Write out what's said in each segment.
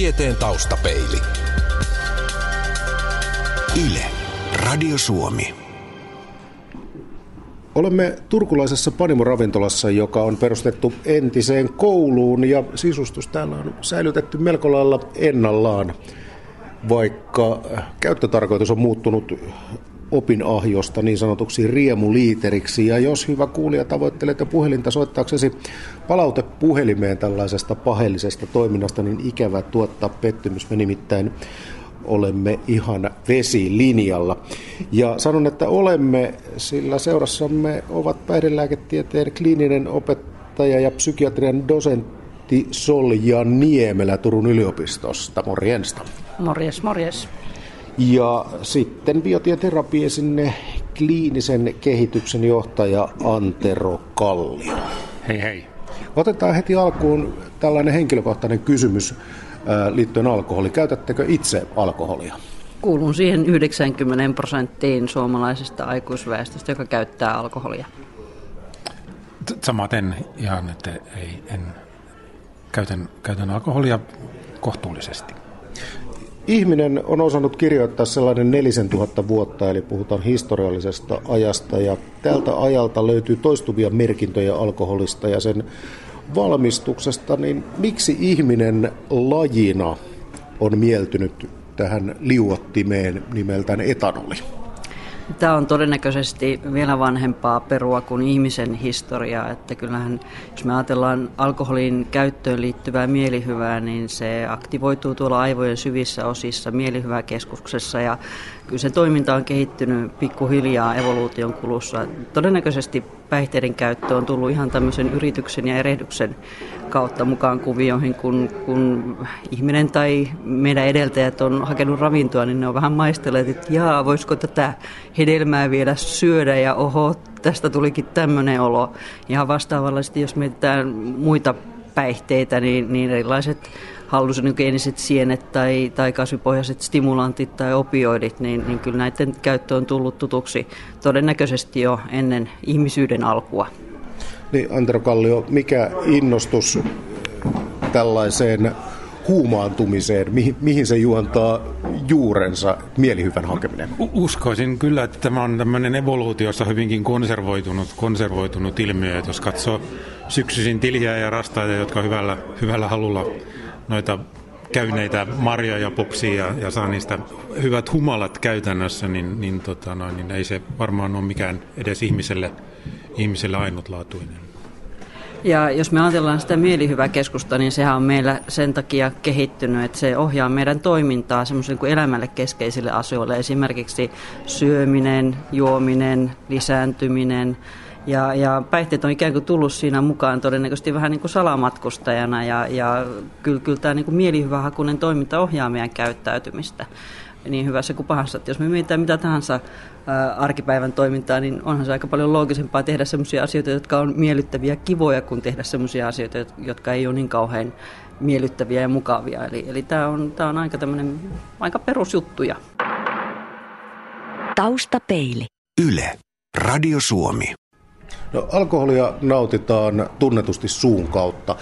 Tieteen taustapeili. Yle. Radio Suomi. Olemme turkulaisessa Panimo-ravintolassa, joka on perustettu entiseen kouluun ja sisustus täällä on säilytetty melko lailla ennallaan, vaikka käyttötarkoitus on muuttunut opinahjosta niin sanotuksi riemuliiteriksi. Ja jos hyvä kuulija tavoittelette puhelinta soittaaksesi palautepuhelimeen tällaisesta pahellisesta toiminnasta, niin ikävä tuottaa pettymys. Me nimittäin olemme ihan vesilinjalla. Ja sanon, että olemme, sillä seurassamme ovat päihdelääketieteen kliininen opettaja ja psykiatrian dosentti Solja Niemelä Turun yliopistosta. Morjensta. Morjes, morjes. Ja sitten biotieterapia sinne kliinisen kehityksen johtaja Antero Kallio. Hei hei. Otetaan heti alkuun tällainen henkilökohtainen kysymys liittyen alkoholiin. Käytättekö itse alkoholia? Kuulun siihen 90 prosenttiin suomalaisesta aikuisväestöstä, joka käyttää alkoholia. Samaten ihan, että ei, en käytän, käytän alkoholia kohtuullisesti. Ihminen on osannut kirjoittaa sellainen nelisen tuhatta vuotta, eli puhutaan historiallisesta ajasta, ja tältä ajalta löytyy toistuvia merkintöjä alkoholista ja sen valmistuksesta, niin miksi ihminen lajina on mieltynyt tähän liuottimeen nimeltään etanoli? Tämä on todennäköisesti vielä vanhempaa perua kuin ihmisen historiaa, että kyllähän jos me ajatellaan alkoholin käyttöön liittyvää mielihyvää, niin se aktivoituu tuolla aivojen syvissä osissa mielihyväkeskuksessa ja kyllä se toiminta on kehittynyt pikkuhiljaa evoluution kulussa. Todennäköisesti päihteiden käyttö on tullut ihan tämmöisen yrityksen ja erehdyksen kautta mukaan kuvioihin, kun, kun ihminen tai meidän edeltäjät on hakenut ravintoa, niin ne on vähän maistelleet, että jaa, voisiko tätä hedelmää vielä syödä ja oho, tästä tulikin tämmöinen olo. Ihan vastaavallisesti, jos mietitään muita päihteitä, niin, niin erilaiset hallusinogeeniset sienet tai, tai kasvipohjaiset stimulantit tai opioidit, niin, niin kyllä näiden käyttö on tullut tutuksi todennäköisesti jo ennen ihmisyyden alkua. Niin, Antero Kallio, mikä innostus tällaiseen huumaantumiseen, mihin, mihin se juontaa juurensa mielihyvän hakeminen? Uskoisin kyllä, että tämä on tämmöinen evoluutiossa hyvinkin konservoitunut, konservoitunut ilmiö. Että jos katsoo syksyisin tiliä ja rastaita, jotka hyvällä, hyvällä halulla noita käyneitä marjoja popsia ja, ja saa niistä hyvät humalat käytännössä, niin, niin, tota noin, niin ei se varmaan ole mikään edes ihmiselle, ihmiselle ainutlaatuinen. Ja jos me ajatellaan sitä mielihyväkeskusta, niin sehän on meillä sen takia kehittynyt, että se ohjaa meidän toimintaa semmoisille kuin elämälle keskeisille asioille. Esimerkiksi syöminen, juominen, lisääntyminen, ja, ja päihteet on ikään kuin tullut siinä mukaan todennäköisesti vähän niin kuin salamatkustajana ja, ja kyllä, kyllä tämä niin kuin mielihyvähakunen toiminta ohjaa meidän käyttäytymistä niin hyvässä kuin pahassa. Että jos me mietitään mitä tahansa ää, arkipäivän toimintaa, niin onhan se aika paljon loogisempaa tehdä sellaisia asioita, jotka on miellyttäviä kivoja, kuin tehdä sellaisia asioita, jotka ei ole niin kauhean miellyttäviä ja mukavia. Eli, eli tämä on, tämä on aika, aika perusjuttuja. Taustapeili. Yle. Radio Suomi. No, alkoholia nautitaan tunnetusti suun kautta.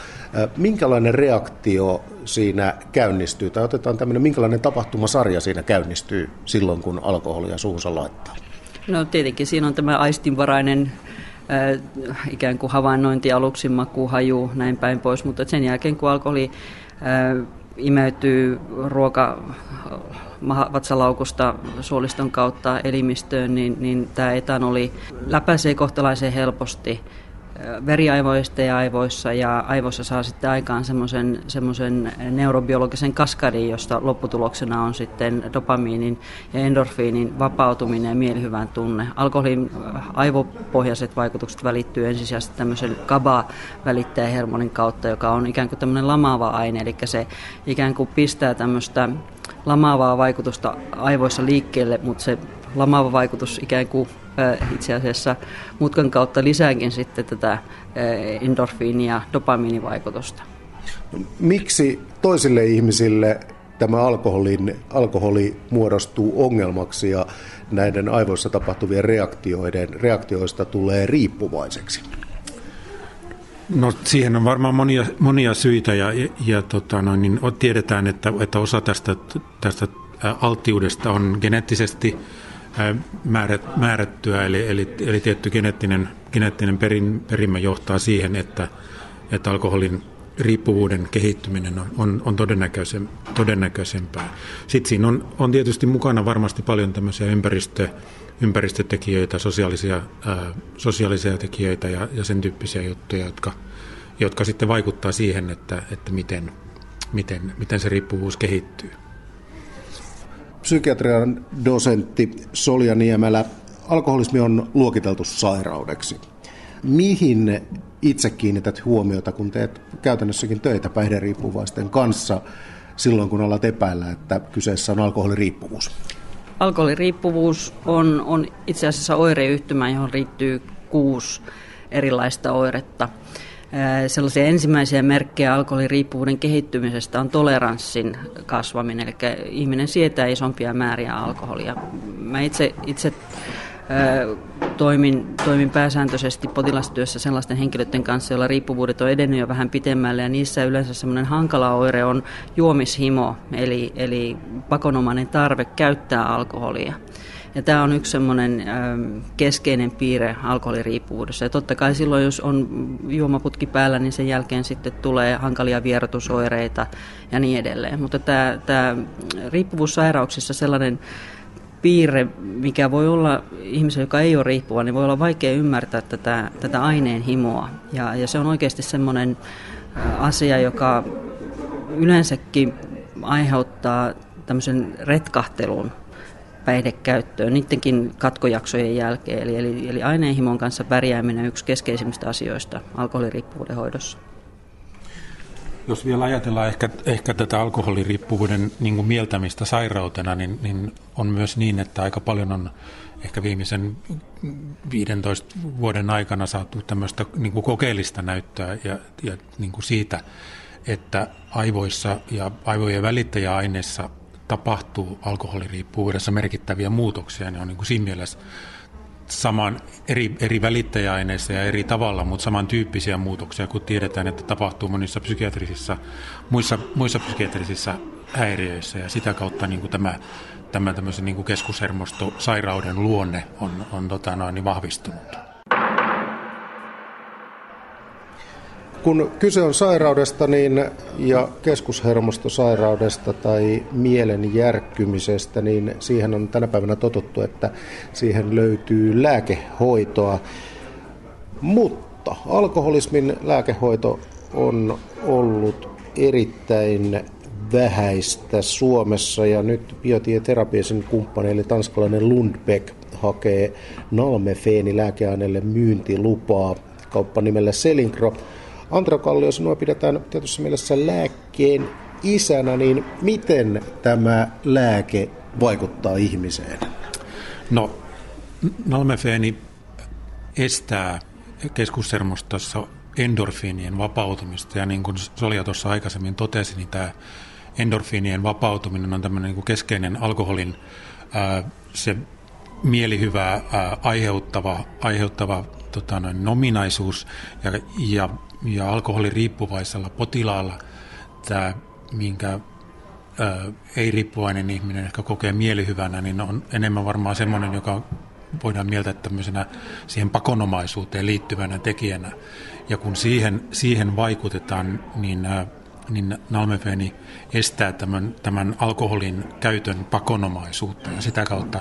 Minkälainen reaktio siinä käynnistyy, tai otetaan tämmöinen, minkälainen tapahtumasarja siinä käynnistyy silloin, kun alkoholia suunsa laittaa? No tietenkin siinä on tämä aistinvarainen äh, ikään kuin havainnointi aluksi, maku, haju, näin päin pois, mutta sen jälkeen kun alkoholi äh, imeytyy ruoka vatsalaukusta suoliston kautta elimistöön, niin, niin tämä etanoli läpäisee kohtalaisen helposti veriaivoista ja aivoissa ja aivoissa saa sitten aikaan semmoisen, semmoisen neurobiologisen kaskadin, josta lopputuloksena on sitten dopamiinin ja endorfiinin vapautuminen ja mielihyvän tunne. Alkoholin aivopohjaiset vaikutukset välittyy ensisijaisesti tämmöisen GABA-välittäjähermonin kautta, joka on ikään kuin tämmöinen lamaava aine, eli se ikään kuin pistää tämmöistä lamaavaa vaikutusta aivoissa liikkeelle, mutta se lamaava vaikutus ikään kuin itse asiassa mutkan kautta lisääkin sitten tätä endorfiini- ja dopamiinivaikutusta. Miksi toisille ihmisille tämä alkoholin, alkoholi muodostuu ongelmaksi ja näiden aivoissa tapahtuvien reaktioiden, reaktioista tulee riippuvaiseksi? No siihen on varmaan monia, monia syitä ja, ja, ja tota, no, niin tiedetään, että, että osa tästä, tästä alttiudesta on geneettisesti määrät, määrättyä, eli, eli, eli tietty geneettinen, geneettinen perin, perimä johtaa siihen, että, että alkoholin riippuvuuden kehittyminen on, on, on todennäköisem, todennäköisempää. Sitten siinä on, on tietysti mukana varmasti paljon tämmöisiä ympäristö, ympäristötekijöitä, sosiaalisia, ää, sosiaalisia tekijöitä ja, ja sen tyyppisiä juttuja, jotka, jotka sitten vaikuttaa siihen, että, että miten, miten, miten se riippuvuus kehittyy. Psykiatrian dosentti Solja Niemelä, alkoholismi on luokiteltu sairaudeksi. Mihin itse kiinnität huomiota, kun teet käytännössäkin töitä päihderiippuvaisten kanssa silloin, kun alat epäillä, että kyseessä on alkoholiriippuvuus? Alkoholiriippuvuus on, on itse asiassa oireyhtymä, johon liittyy kuusi erilaista oiretta. Sellaisia ensimmäisiä merkkejä alkoholiriippuvuuden kehittymisestä on toleranssin kasvaminen, eli ihminen sietää isompia määriä alkoholia. Mä itse, itse toimin, toimin pääsääntöisesti potilastyössä sellaisten henkilöiden kanssa, joilla riippuvuudet on edennyt jo vähän pitemmälle ja niissä yleensä semmoinen hankala oire on juomishimo, eli, eli pakonomainen tarve käyttää alkoholia. Ja tämä on yksi semmoinen keskeinen piirre alkoholiriippuvuudessa. Ja totta kai silloin, jos on juomaputki päällä, niin sen jälkeen sitten tulee hankalia vierotusoireita ja niin edelleen. Mutta tämä, tämä riippuvuussairauksissa sellainen piirre, mikä voi olla ihmisen, joka ei ole riippuva, niin voi olla vaikea ymmärtää tätä, tätä aineen himoa. Ja, ja se on oikeasti semmoinen asia, joka yleensäkin aiheuttaa tämmöisen retkahtelun päihdekäyttöön niidenkin katkojaksojen jälkeen. Eli, eli, eli aineenhimon kanssa pärjääminen on yksi keskeisimmistä asioista alkoholiriippuvuuden hoidossa. Jos vielä ajatellaan ehkä, ehkä tätä alkoholiriippuvuuden niin mieltämistä sairautena, niin, niin on myös niin, että aika paljon on ehkä viimeisen 15 vuoden aikana saatu tämmöistä niin kuin kokeellista näyttöä ja, ja niin kuin siitä, että aivoissa ja aivojen välittäjäaineissa tapahtuu alkoholiriippuvuudessa merkittäviä muutoksia. Ne on niin kuin siinä mielessä saman eri, eri välittäjäaineissa ja eri tavalla, mutta samantyyppisiä muutoksia, kun tiedetään, että tapahtuu monissa psykiatrisissa, muissa, muissa psykiatrisissa häiriöissä ja sitä kautta niin kuin tämä, tämä niin kuin keskushermostosairauden luonne on, on tota noin, niin vahvistunut. Kun kyse on sairaudesta niin, ja keskushermostosairaudesta tai mielen järkkymisestä, niin siihen on tänä päivänä totuttu, että siihen löytyy lääkehoitoa. Mutta alkoholismin lääkehoito on ollut erittäin vähäistä Suomessa ja nyt biotieterapiasen kumppani eli tanskalainen Lundbeck hakee nalmefeeni lääkeaineelle myyntilupaa kauppanimellä Selinkro. Antero Kallio, sinua pidetään tietyssä mielessä lääkkeen isänä, niin miten tämä lääke vaikuttaa ihmiseen? No, nalmefeeni estää keskushermostossa endorfiinien vapautumista, ja niin kuin Solja tuossa aikaisemmin totesi, niin tämä endorfiinien vapautuminen on tämmöinen niin keskeinen alkoholin ää, se mielihyvää ää, aiheuttava, aiheuttava tota noin, nominaisuus ja, ja ja alkoholiriippuvaisella potilaalla tämä, minkä ei-riippuvainen ihminen ehkä kokee mielihyvänä, niin on enemmän varmaan semmoinen, joka voidaan mieltää tämmöisenä siihen pakonomaisuuteen liittyvänä tekijänä. Ja kun siihen, siihen vaikutetaan, niin, niin nalmefeeni estää tämän, tämän alkoholin käytön pakonomaisuutta ja sitä kautta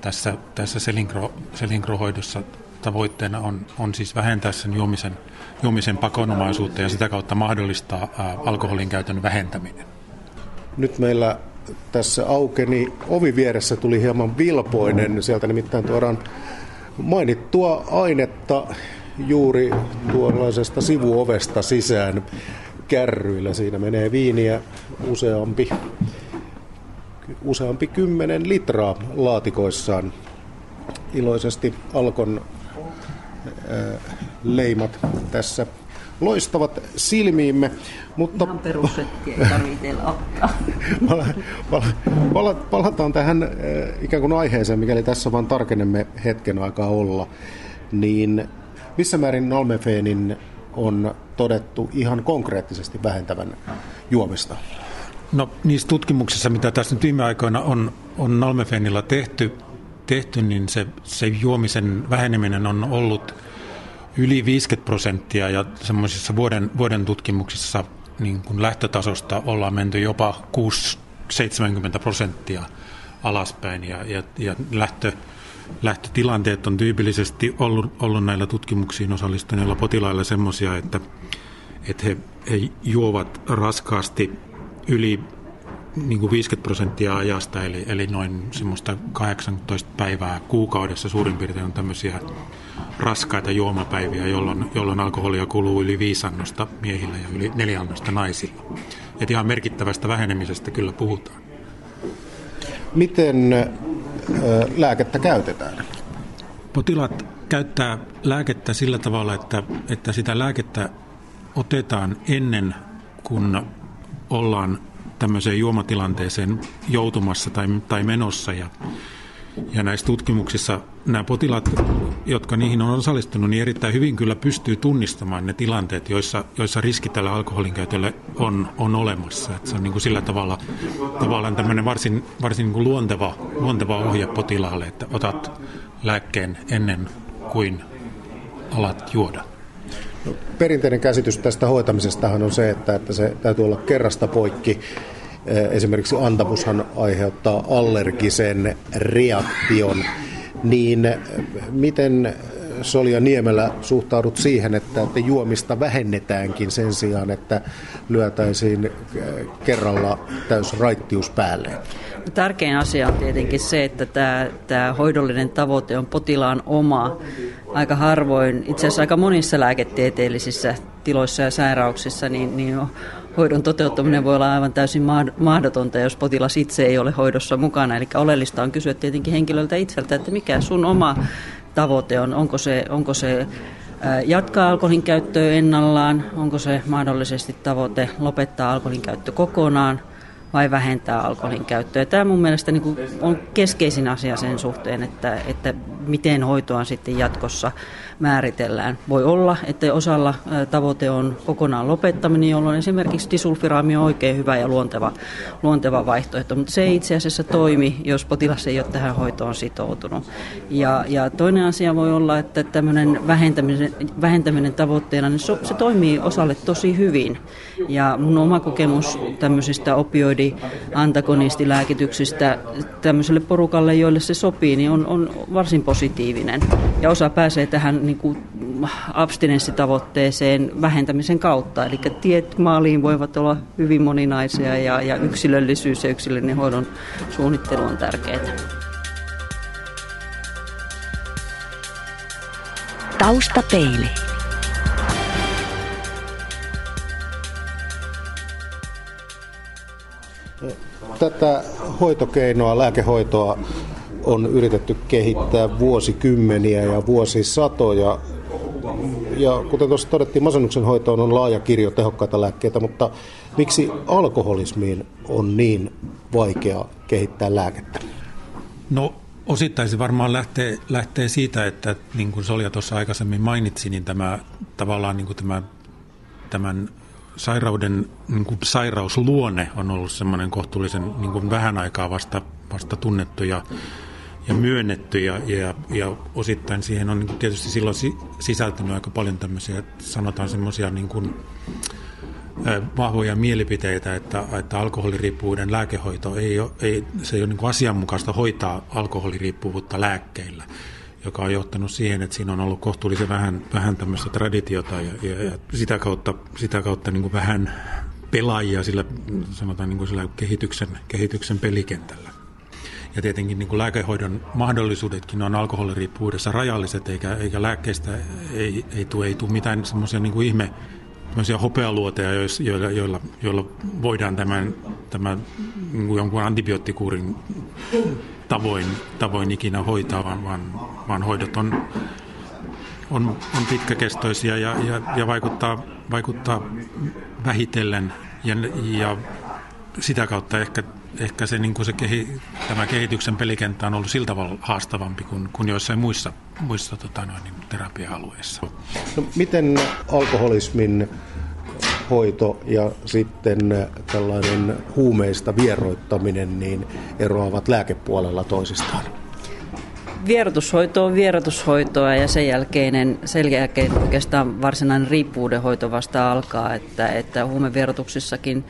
tässä, tässä selinkro, selinkrohoidossa tavoitteena on, on siis vähentää sen juomisen, juomisen pakonomaisuutta ja sitä kautta mahdollistaa ää, alkoholin käytön vähentäminen. Nyt meillä tässä aukeni ovi vieressä tuli hieman vilpoinen. Sieltä nimittäin tuodaan mainittua ainetta juuri tuollaisesta sivuovesta sisään kärryillä. Siinä menee viiniä useampi, useampi kymmenen litraa laatikoissaan. Iloisesti Alkon leimat tässä loistavat silmiimme. Mutta Ihan perussettiä ei tarvitse ottaa. palataan tähän ikään kuin aiheeseen, mikäli tässä vain tarkenemme hetken aikaa olla. Niin missä määrin nalmefeenin on todettu ihan konkreettisesti vähentävän juomista? No niissä tutkimuksissa, mitä tässä nyt viime aikoina on, on Nalmefenilla tehty, tehty, niin se, se juomisen väheneminen on ollut yli 50 prosenttia ja semmoisissa vuoden, vuoden tutkimuksissa niin kuin lähtötasosta ollaan menty jopa 6-70 prosenttia alaspäin ja, ja, ja lähtö, lähtötilanteet on tyypillisesti ollut, ollut näillä tutkimuksiin osallistuneilla potilailla semmoisia, että, että he, he juovat raskaasti yli niin kuin 50 prosenttia ajasta, eli, eli noin semmoista 18 päivää kuukaudessa suurin piirtein on tämmöisiä raskaita juomapäiviä, jolloin, jolloin alkoholia kuluu yli viisi annosta miehillä ja yli neljä annosta naisilla. Et ihan merkittävästä vähenemisestä kyllä puhutaan. Miten lääkettä käytetään? Potilaat käyttää lääkettä sillä tavalla, että, että sitä lääkettä otetaan ennen kuin ollaan tämmöiseen juomatilanteeseen joutumassa tai, tai menossa. Ja, ja näissä tutkimuksissa nämä potilaat, jotka niihin on osallistunut, niin erittäin hyvin kyllä pystyy tunnistamaan ne tilanteet, joissa, joissa riski tälle alkoholin käytölle on, on olemassa. Että se on niin kuin sillä tavalla tavallaan tämmöinen varsin, varsin niin kuin luonteva, luonteva ohje potilaalle, että otat lääkkeen ennen kuin alat juoda. No, perinteinen käsitys tästä hoitamisestahan on se, että, että se täytyy olla kerrasta poikki. Esimerkiksi antamushan aiheuttaa allergisen reaktion. Niin miten Solja Niemelä suhtaudut siihen, että, juomista vähennetäänkin sen sijaan, että lyötäisiin kerralla täys raittius päälle? Tärkein asia on tietenkin se, että tämä, tämä hoidollinen tavoite on potilaan oma. Aika harvoin, itse asiassa aika monissa lääketieteellisissä tiloissa ja sairauksissa, niin, niin hoidon toteuttaminen voi olla aivan täysin mahdotonta, jos potilas itse ei ole hoidossa mukana. Eli oleellista on kysyä tietenkin henkilöltä itseltä, että mikä sun oma tavoite on. Onko se, onko se jatkaa alkoholin käyttöä ennallaan, onko se mahdollisesti tavoite lopettaa alkoholin käyttö kokonaan – vai vähentää alkoholin käyttöä. Tämä mun mielestä niin kuin on keskeisin asia sen suhteen, että, että miten hoitoa sitten jatkossa määritellään. Voi olla, että osalla tavoite on kokonaan lopettaminen, jolloin esimerkiksi disulfiraami on oikein hyvä ja luonteva, luonteva vaihtoehto, mutta se ei itse asiassa toimi, jos potilas ei ole tähän hoitoon sitoutunut. Ja, ja toinen asia voi olla, että tämmöinen vähentäminen, vähentäminen tavoitteena, niin se, se toimii osalle tosi hyvin. Ja mun oma kokemus tämmöisistä opioidi-antagonistilääkityksistä tämmöiselle porukalle, joille se sopii, niin on, on varsin positiivinen. Ja osa pääsee tähän niin kuin abstinenssitavoitteeseen vähentämisen kautta. Eli tiet maaliin voivat olla hyvin moninaisia ja, ja yksilöllisyys ja yksilöllinen hoidon suunnittelu on tärkeää. Taustapeili. Tätä hoitokeinoa, lääkehoitoa on yritetty kehittää vuosikymmeniä ja vuosisatoja. Ja kuten tuossa todettiin, masennuksen hoitoon on laaja kirjo tehokkaita lääkkeitä, mutta miksi alkoholismiin on niin vaikea kehittää lääkettä? No osittain se varmaan lähtee, lähtee siitä, että niin kuin Solja tuossa aikaisemmin mainitsi, niin tämä tavallaan niin kuin tämä, tämän sairauden niin kuin sairausluonne on ollut semmoinen kohtuullisen niin kuin vähän aikaa vasta, vasta tunnettu ja ja myönnetty ja, ja, ja osittain siihen on niin tietysti silloin sisältynyt aika paljon tämmöisiä, sanotaan semmoisia niin kuin, vahvoja mielipiteitä, että, että alkoholiriippuvuuden lääkehoito ei ole, ei, se ei ole niin asianmukaista hoitaa alkoholiriippuvuutta lääkkeillä, joka on johtanut siihen, että siinä on ollut kohtuullisen vähän, vähän tämmöistä traditiota ja, ja, ja sitä kautta, sitä kautta niin kuin vähän pelaajia sillä, sanotaan niin kuin sillä kehityksen, kehityksen pelikentällä. Ja tietenkin niin kuin lääkehoidon mahdollisuudetkin on alkoholiriippuvuudessa rajalliset, eikä, eikä lääkkeistä ei, ei tule ei tule mitään semmoisia niin kuin ihme hopealuoteja, joilla, joilla, joilla voidaan tämän, tämän niin jonkun antibioottikuurin tavoin, tavoin ikinä hoitaa, vaan, vaan, vaan hoidot on, on, on pitkäkestoisia ja, ja, ja vaikuttaa, vaikuttaa vähitellen. Ja, ja sitä kautta ehkä, ehkä se, niin kuin se kehi, tämä kehityksen pelikenttä on ollut sillä tavalla haastavampi kuin, kuin joissain muissa, muissa tota noin, niin terapia-alueissa. No, miten alkoholismin hoito ja sitten tällainen huumeista vieroittaminen niin eroavat lääkepuolella toisistaan? Vierotushoito on vierotushoitoa ja sen jälkeinen, sen jälkeen oikeastaan varsinainen riippuvuudenhoito vasta alkaa, että, että huumevierotuksissakin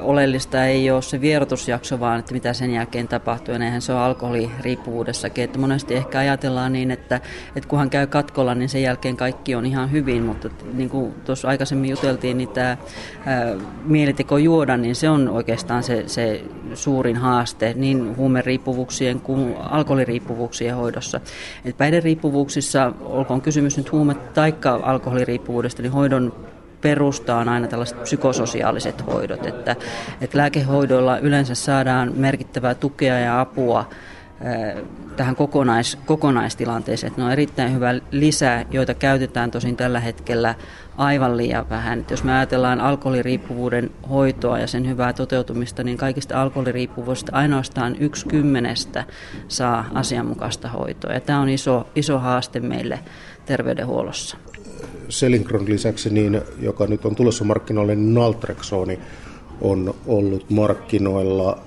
oleellista ei ole se vierotusjakso, vaan että mitä sen jälkeen tapahtuu. Ja näinhän se on alkoholiriippuvuudessakin. Että monesti ehkä ajatellaan niin, että, että kun hän käy katkolla, niin sen jälkeen kaikki on ihan hyvin. Mutta niin kuin tuossa aikaisemmin juteltiin, niin tämä mieliteko juoda, niin se on oikeastaan se, se suurin haaste niin huumeriippuvuuksien kuin alkoholiriippuvuuksien hoidossa. Et päihderiippuvuuksissa, olkoon kysymys nyt huume- tai alkoholiriippuvuudesta, niin hoidon perusta on aina tällaiset psykososiaaliset hoidot, että, että lääkehoidoilla yleensä saadaan merkittävää tukea ja apua tähän kokonais, kokonaistilanteeseen. Että ne on erittäin hyvä lisä, joita käytetään tosin tällä hetkellä aivan liian vähän. Että jos me ajatellaan alkoholiriippuvuuden hoitoa ja sen hyvää toteutumista, niin kaikista alkoholiriippuvuudesta ainoastaan yksi kymmenestä saa asianmukaista hoitoa. Ja tämä on iso, iso haaste meille terveydenhuollossa. Selinkron lisäksi, niin, joka nyt on tulossa markkinoille, niin Naltrexoni on ollut markkinoilla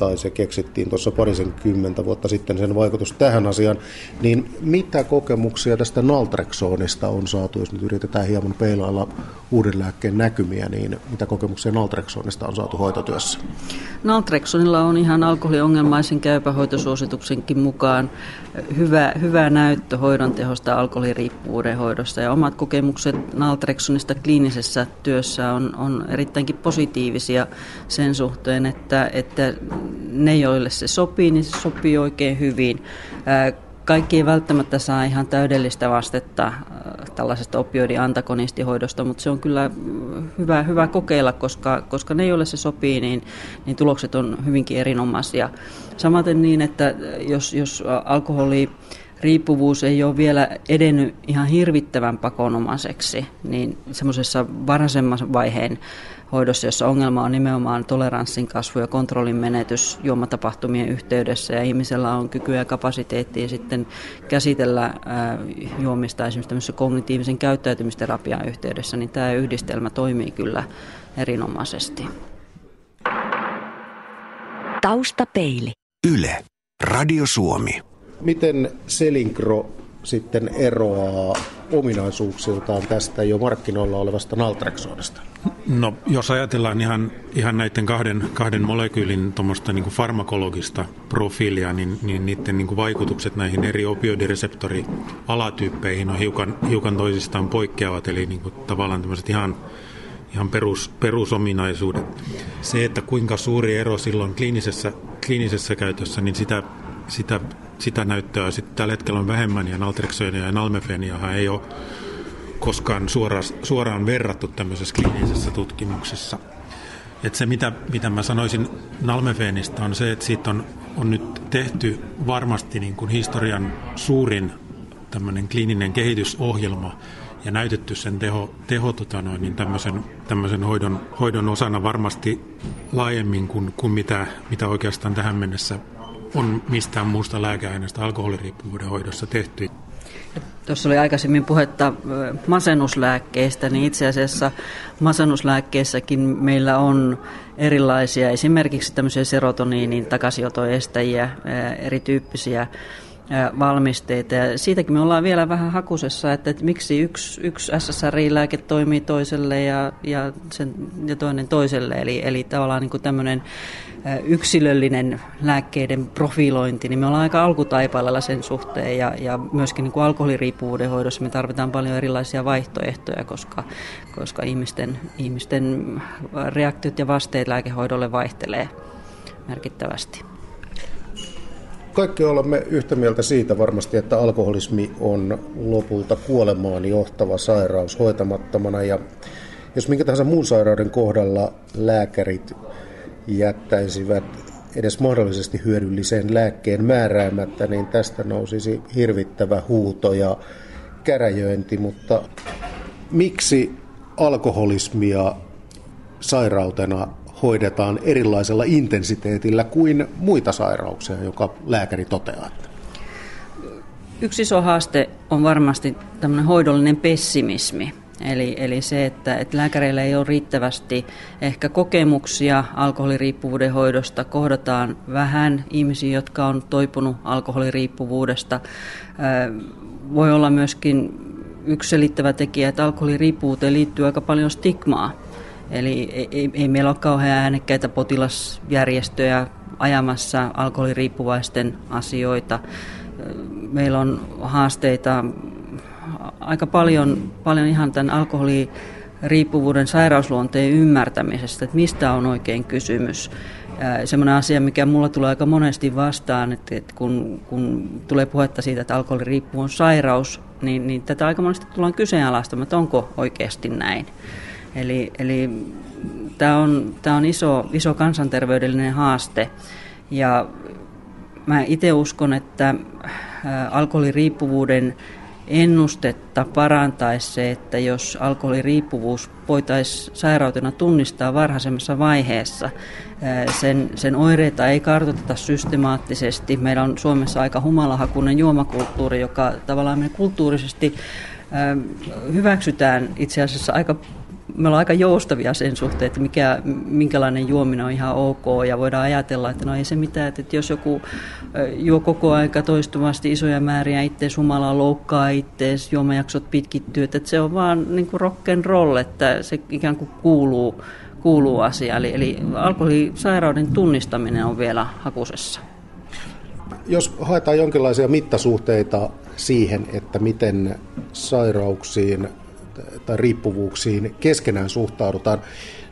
tai se keksittiin tuossa parisen kymmentä vuotta sitten sen vaikutus tähän asiaan, niin mitä kokemuksia tästä Naltrexonista on saatu, jos nyt yritetään hieman peilailla uuden lääkkeen näkymiä, niin mitä kokemuksia Naltrexonista on saatu hoitotyössä? Naltrexonilla on ihan alkoholiongelmaisen käypähoitosuosituksenkin mukaan hyvä, hyvä näyttö hoidon tehosta alkoholiriippuvuuden hoidossa ja omat kokemukset Naltrexonista kliinisessä työssä on, on erittäinkin positiivisia sen suhteen, että, että ne, joille se sopii, niin se sopii oikein hyvin. Kaikki ei välttämättä saa ihan täydellistä vastetta tällaisesta opioidiantakonistihoidosta, mutta se on kyllä hyvä, hyvä kokeilla, koska, koska ne, joille se sopii, niin, niin tulokset on hyvinkin erinomaisia. Samaten niin, että jos, jos alkoholi riippuvuus ei ole vielä edennyt ihan hirvittävän pakonomaiseksi, niin semmoisessa varhaisemman vaiheen hoidossa, jossa ongelma on nimenomaan toleranssin kasvu ja kontrollin menetys juomatapahtumien yhteydessä ja ihmisellä on kykyä ja kapasiteettia sitten käsitellä juomista esimerkiksi kognitiivisen käyttäytymisterapian yhteydessä, niin tämä yhdistelmä toimii kyllä erinomaisesti. Taustapeili. Yle. Radio Suomi. Miten Selinkro sitten eroaa ominaisuuksiltaan tästä jo markkinoilla olevasta naltrexonista? No, jos ajatellaan ihan, ihan näiden kahden, kahden molekyylin niin farmakologista profiilia, niin, niin niiden niin vaikutukset näihin eri opioidireseptori-alatyyppeihin on hiukan, hiukan toisistaan poikkeavat, eli niin kuin tavallaan tämmöiset ihan, ihan perus, perusominaisuudet. Se, että kuinka suuri ero silloin kliinisessä, kliinisessä käytössä, niin sitä, sitä sitä näyttöä sitten tällä hetkellä on vähemmän ja naltrexonia ja nalmefeniahan ei ole koskaan suoraan, suoraan verrattu tämmöisessä kliinisessä tutkimuksessa. Et se, mitä, mitä mä sanoisin nalmefeenistä, on se, että siitä on, on nyt tehty varmasti niin kuin historian suurin tämmöinen kliininen kehitysohjelma ja näytetty sen teho, teho tota noin, niin tämmöisen, tämmöisen hoidon, hoidon osana varmasti laajemmin kuin, kuin mitä, mitä oikeastaan tähän mennessä on mistään muusta lääkeaineesta alkoholiriippuvuuden hoidossa tehty. Tuossa oli aikaisemmin puhetta masennuslääkkeistä, niin itse asiassa masennuslääkkeissäkin meillä on erilaisia, esimerkiksi tämmöisiä serotoniinin takaisiotoestäjiä, erityyppisiä valmisteita. Ja siitäkin me ollaan vielä vähän hakusessa, että, että miksi yksi, yksi SSRI-lääke toimii toiselle ja, ja, sen, ja toinen toiselle. Eli, eli tavallaan niin tämmöinen yksilöllinen lääkkeiden profilointi, niin me ollaan aika alkutaipaleella sen suhteen ja, ja myöskin niin kuin alkoholiriippuvuuden hoidossa me tarvitaan paljon erilaisia vaihtoehtoja, koska, koska ihmisten, ihmisten reaktiot ja vasteet lääkehoidolle vaihtelee merkittävästi. Kaikki olemme yhtä mieltä siitä varmasti, että alkoholismi on lopulta kuolemaan johtava sairaus hoitamattomana ja jos minkä tahansa muun sairauden kohdalla lääkärit jättäisivät edes mahdollisesti hyödyllisen lääkkeen määräämättä, niin tästä nousisi hirvittävä huuto ja käräjöinti, mutta miksi alkoholismia sairautena hoidetaan erilaisella intensiteetillä kuin muita sairauksia, joka lääkäri toteaa? Yksi iso haaste on varmasti tämmöinen hoidollinen pessimismi. Eli, eli se, että, että lääkäreillä ei ole riittävästi ehkä kokemuksia alkoholiriippuvuuden hoidosta. Kohdataan vähän ihmisiä, jotka on toipunut alkoholiriippuvuudesta. Voi olla myöskin yksi selittävä tekijä, että alkoholiriippuvuuteen liittyy aika paljon stigmaa. Eli ei, ei meillä ole kauhean äänekkäitä potilasjärjestöjä ajamassa alkoholiriippuvaisten asioita. Meillä on haasteita aika paljon, paljon ihan tämän alkoholiriippuvuuden sairausluonteen ymmärtämisestä, että mistä on oikein kysymys. Semmoinen asia, mikä mulla tulee aika monesti vastaan, että, että kun, kun tulee puhetta siitä, että alkoholiriippuvuus on sairaus, niin, niin tätä aika monesti tullaan kyseenalaistamaan, että onko oikeasti näin. Eli, eli tämä on, tämä on iso, iso kansanterveydellinen haaste. Ja mä itse uskon, että alkoholiriippuvuuden ennustetta parantaisi se, että jos alkoholiriippuvuus voitaisiin sairautena tunnistaa varhaisemmassa vaiheessa. Sen, sen oireita ei kartoiteta systemaattisesti. Meillä on Suomessa aika humalahakuinen juomakulttuuri, joka tavallaan me kulttuurisesti hyväksytään itse asiassa aika me ollaan aika joustavia sen suhteen, että mikä, minkälainen juominen on ihan ok ja voidaan ajatella, että no ei se mitään, että jos joku juo koko aika toistuvasti isoja määriä itse sumalaa loukkaa ittees, juomajaksot pitkittyy, että se on vaan niin kuin rock and roll, että se ikään kuin kuuluu, kuuluu asia. Eli, eli alkoholisairauden tunnistaminen on vielä hakusessa. Jos haetaan jonkinlaisia mittasuhteita siihen, että miten sairauksiin tai riippuvuuksiin keskenään suhtaudutaan,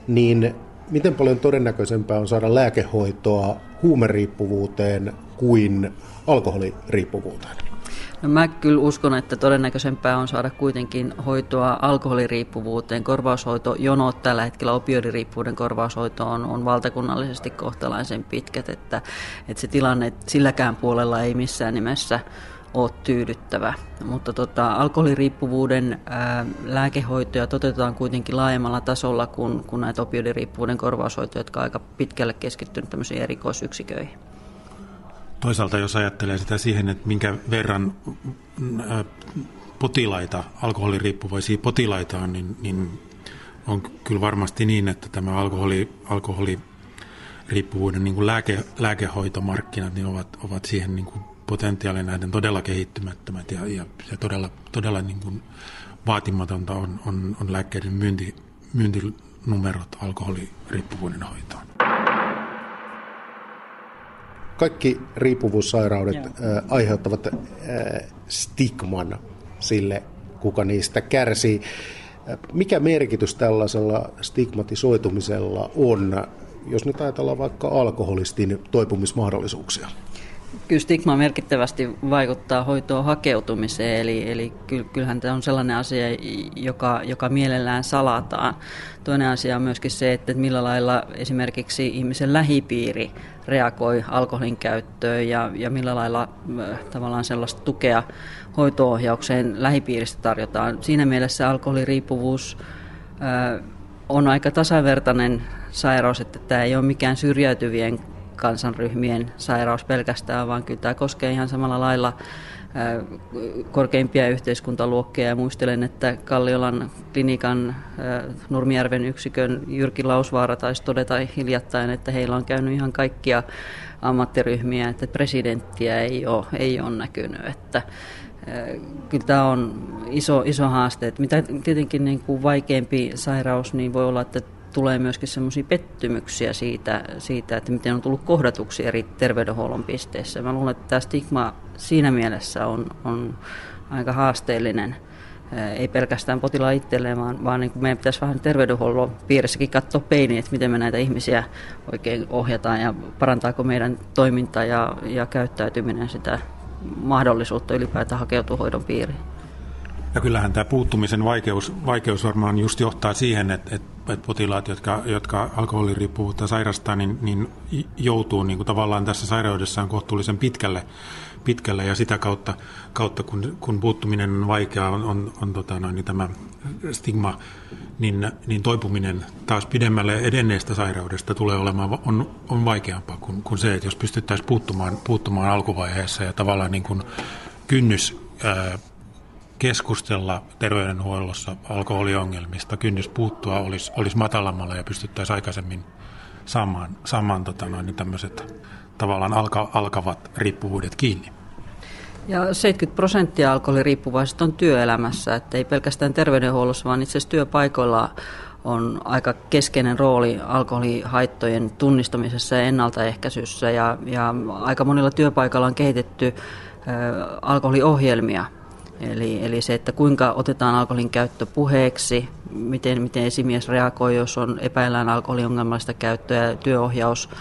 niin miten paljon todennäköisempää on saada lääkehoitoa huumeriippuvuuteen kuin alkoholiriippuvuuteen? No mä kyllä uskon, että todennäköisempää on saada kuitenkin hoitoa alkoholiriippuvuuteen. Korvaushoitojonot tällä hetkellä opioidiriippuvuuden korvaushoito on, on valtakunnallisesti kohtalaisen pitkät, että, että se tilanne silläkään puolella ei missään nimessä ole tyydyttävä. Mutta tota, alkoholiriippuvuuden ää, lääkehoitoja toteutetaan kuitenkin laajemmalla tasolla kuin, kuin näitä opioidiriippuvuuden korvaushoitoja, jotka on aika pitkälle keskittynyt tämmöisiin erikoisyksiköihin. Toisaalta jos ajattelee sitä siihen, että minkä verran ää, potilaita, alkoholiriippuvaisia potilaita on, niin, niin on kyllä varmasti niin, että tämä alkoholi, alkoholiriippuvuuden niin kuin lääke, lääkehoitomarkkinat niin ovat, ovat siihen niin kuin potentiaali näiden todella kehittymättömät ja, ja, ja todella, todella niin kuin vaatimatonta on, on, on lääkkeiden myynti, myyntinumerot alkoholiriippuvuuden hoitoon. Kaikki riippuvuussairaudet äh, aiheuttavat äh, stigman sille, kuka niistä kärsii. Mikä merkitys tällaisella stigmatisoitumisella on, jos nyt ajatellaan vaikka alkoholistin toipumismahdollisuuksia? Kyllä stigma merkittävästi vaikuttaa hoitoon hakeutumiseen, eli, eli kyllähän tämä on sellainen asia, joka, joka mielellään salataan. Toinen asia on myöskin se, että millä lailla esimerkiksi ihmisen lähipiiri reagoi alkoholin käyttöön ja, ja millä lailla äh, tavallaan sellaista tukea hoitoohjaukseen lähipiiristä tarjotaan. Siinä mielessä alkoholiriippuvuus äh, on aika tasavertainen sairaus, että tämä ei ole mikään syrjäytyvien kansanryhmien sairaus pelkästään, vaan kyllä tämä koskee ihan samalla lailla korkeimpia yhteiskuntaluokkia muistelen, että Kalliolan klinikan Nurmijärven yksikön Jyrki Lausvaara taisi todeta hiljattain, että heillä on käynyt ihan kaikkia ammattiryhmiä, että presidenttiä ei ole, ei ole näkynyt. Että, kyllä tämä on iso, iso haaste. Mitä tietenkin niin kuin vaikeampi sairaus, niin voi olla, että tulee myöskin semmoisia pettymyksiä siitä, siitä, että miten on tullut kohdatuksi eri terveydenhuollon pisteissä. Mä luulen, että tämä stigma siinä mielessä on, on aika haasteellinen. Ei pelkästään potilaan itselleen, vaan, vaan niin kuin meidän pitäisi vähän terveydenhuollon piirissäkin katsoa peiniin, että miten me näitä ihmisiä oikein ohjataan ja parantaako meidän toiminta ja, ja käyttäytyminen sitä mahdollisuutta ylipäätään hakeutua hoidon piiriin. Ja kyllähän tämä puuttumisen vaikeus, vaikeus varmaan just johtaa siihen, että, että että potilaat, jotka, jotka alkoholiriippuvuutta sairastaa, niin, niin joutuu niin kuin tavallaan tässä sairaudessaan kohtuullisen pitkälle, pitkälle. Ja sitä kautta, kautta kun, kun puuttuminen on vaikeaa, on, on, on tota noin, niin tämä stigma, niin, niin toipuminen taas pidemmälle edenneestä sairaudesta tulee olemaan, on, on vaikeampaa kuin, kuin se, että jos pystyttäisiin puuttumaan, puuttumaan alkuvaiheessa ja tavallaan niin kuin kynnys ää, keskustella terveydenhuollossa alkoholiongelmista, kynnys puuttua olisi, olisi matalammalla ja pystyttäisiin aikaisemmin saamaan, saamaan tota noin, niin tavallaan alka, alkavat riippuvuudet kiinni. Ja 70 prosenttia alkoholiriippuvaisista on työelämässä, että ei pelkästään terveydenhuollossa, vaan itse asiassa työpaikoilla on aika keskeinen rooli alkoholihaittojen tunnistamisessa ja ennaltaehkäisyssä. Ja, ja aika monilla työpaikalla on kehitetty ä, alkoholiohjelmia, Eli, eli se, että kuinka otetaan alkoholin käyttö puheeksi, miten, miten esimies reagoi, jos on epäillään alkoholiongelmallista käyttöä, työohjaus, äh,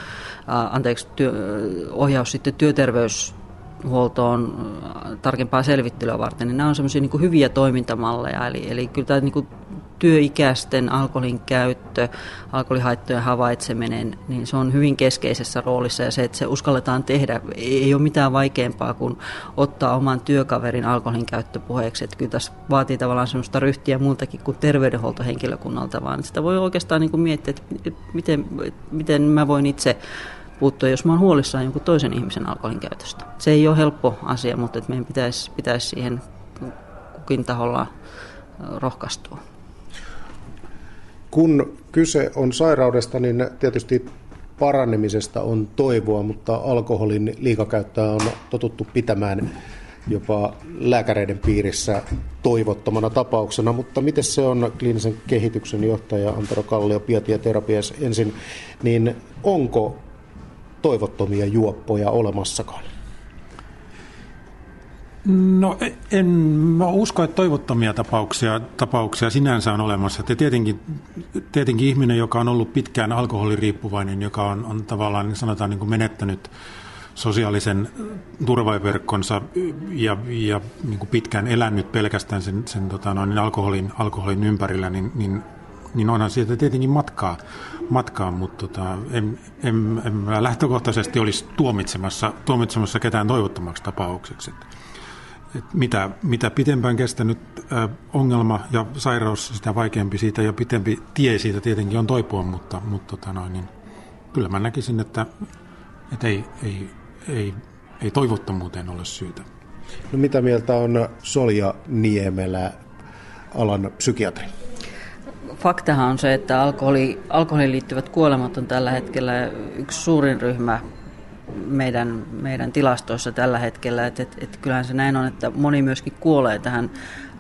anteeksi, työ, ohjaus sitten työterveyshuoltoon tarkempaa selvittelyä varten, niin nämä on semmoisia niin hyviä toimintamalleja. Eli, eli kyllä tämä niin työikäisten alkoholin käyttö, alkoholihaittojen havaitseminen, niin se on hyvin keskeisessä roolissa ja se, että se uskalletaan tehdä, ei ole mitään vaikeampaa kuin ottaa oman työkaverin alkoholin käyttö puheeksi. Että kyllä tässä vaatii tavallaan sellaista ryhtiä muultakin kuin terveydenhuoltohenkilökunnalta, vaan sitä voi oikeastaan niin kuin miettiä, että miten, miten mä voin itse puuttua, jos mä oon huolissaan jonkun toisen ihmisen alkoholin käytöstä. Se ei ole helppo asia, mutta että meidän pitäisi, pitäisi siihen kukin taholla rohkaistua. Kun kyse on sairaudesta, niin tietysti parannemisesta on toivoa, mutta alkoholin liikakäyttöä on totuttu pitämään jopa lääkäreiden piirissä toivottomana tapauksena, mutta miten se on kliinisen kehityksen johtaja Antero Kallio, Terapias ensin, niin onko toivottomia juoppoja olemassakaan? No en mä usko, että toivottomia tapauksia, tapauksia sinänsä on olemassa. Ja tietenkin, tietenkin ihminen, joka on ollut pitkään alkoholiriippuvainen, joka on, on tavallaan sanotaan niin kuin menettänyt sosiaalisen turvaverkkonsa ja, ja niin kuin pitkään elänyt pelkästään sen, sen tota noin, alkoholin, alkoholin ympärillä, niin, niin, niin onhan siitä tietenkin matkaa, matkaa mutta tota, en, en, en lähtökohtaisesti olisi tuomitsemassa, tuomitsemassa ketään toivottomaksi tapaukseksi että mitä, mitä pitempään kestänyt ongelma ja sairaus, sitä vaikeampi siitä ja pitempi tie siitä tietenkin on toipua, mutta, mutta tota noin, niin kyllä mä näkisin, että, että ei, ei, ei, ei toivottomuuteen ole syytä. No mitä mieltä on Solja Niemelä, alan psykiatri? Faktahan on se, että alkoholi, alkoholiin liittyvät kuolemat on tällä hetkellä yksi suurin ryhmä meidän, meidän tilastoissa tällä hetkellä. Että et, et kyllähän se näin on, että moni myöskin kuolee tähän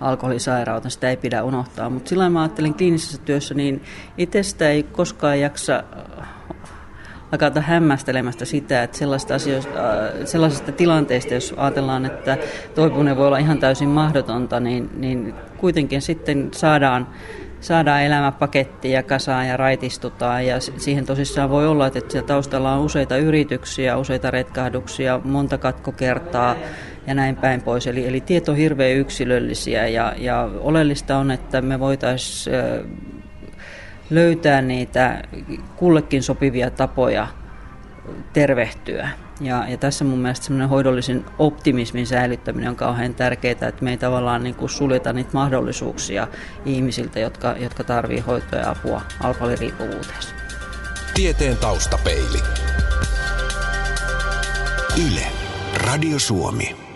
alkoholisairauteen, sitä ei pidä unohtaa. Mutta silloin mä ajattelin kliinisessä työssä, niin itse sitä ei koskaan jaksa äh, lakata hämmästelemästä sitä, että sellaisista, asioista, äh, sellaisista tilanteista, jos ajatellaan, että toipuminen voi olla ihan täysin mahdotonta, niin, niin kuitenkin sitten saadaan saadaan elämä pakettiin ja kasaan ja raitistutaan. Ja siihen tosissaan voi olla, että siellä taustalla on useita yrityksiä, useita retkahduksia, monta katkokertaa ja näin päin pois. Eli, eli tieto on hirveän yksilöllisiä ja, ja oleellista on, että me voitaisiin löytää niitä kullekin sopivia tapoja tervehtyä. Ja, ja tässä mun mielestä semmoinen hoidollisen optimismin säilyttäminen on kauhean tärkeää, että me ei tavallaan niin kuin suljeta niitä mahdollisuuksia ihmisiltä, jotka, jotka tarvitsevat hoitoa ja apua alkoholiriippuvuuteen. Tieteen taustapeili. Yle. Radio Suomi.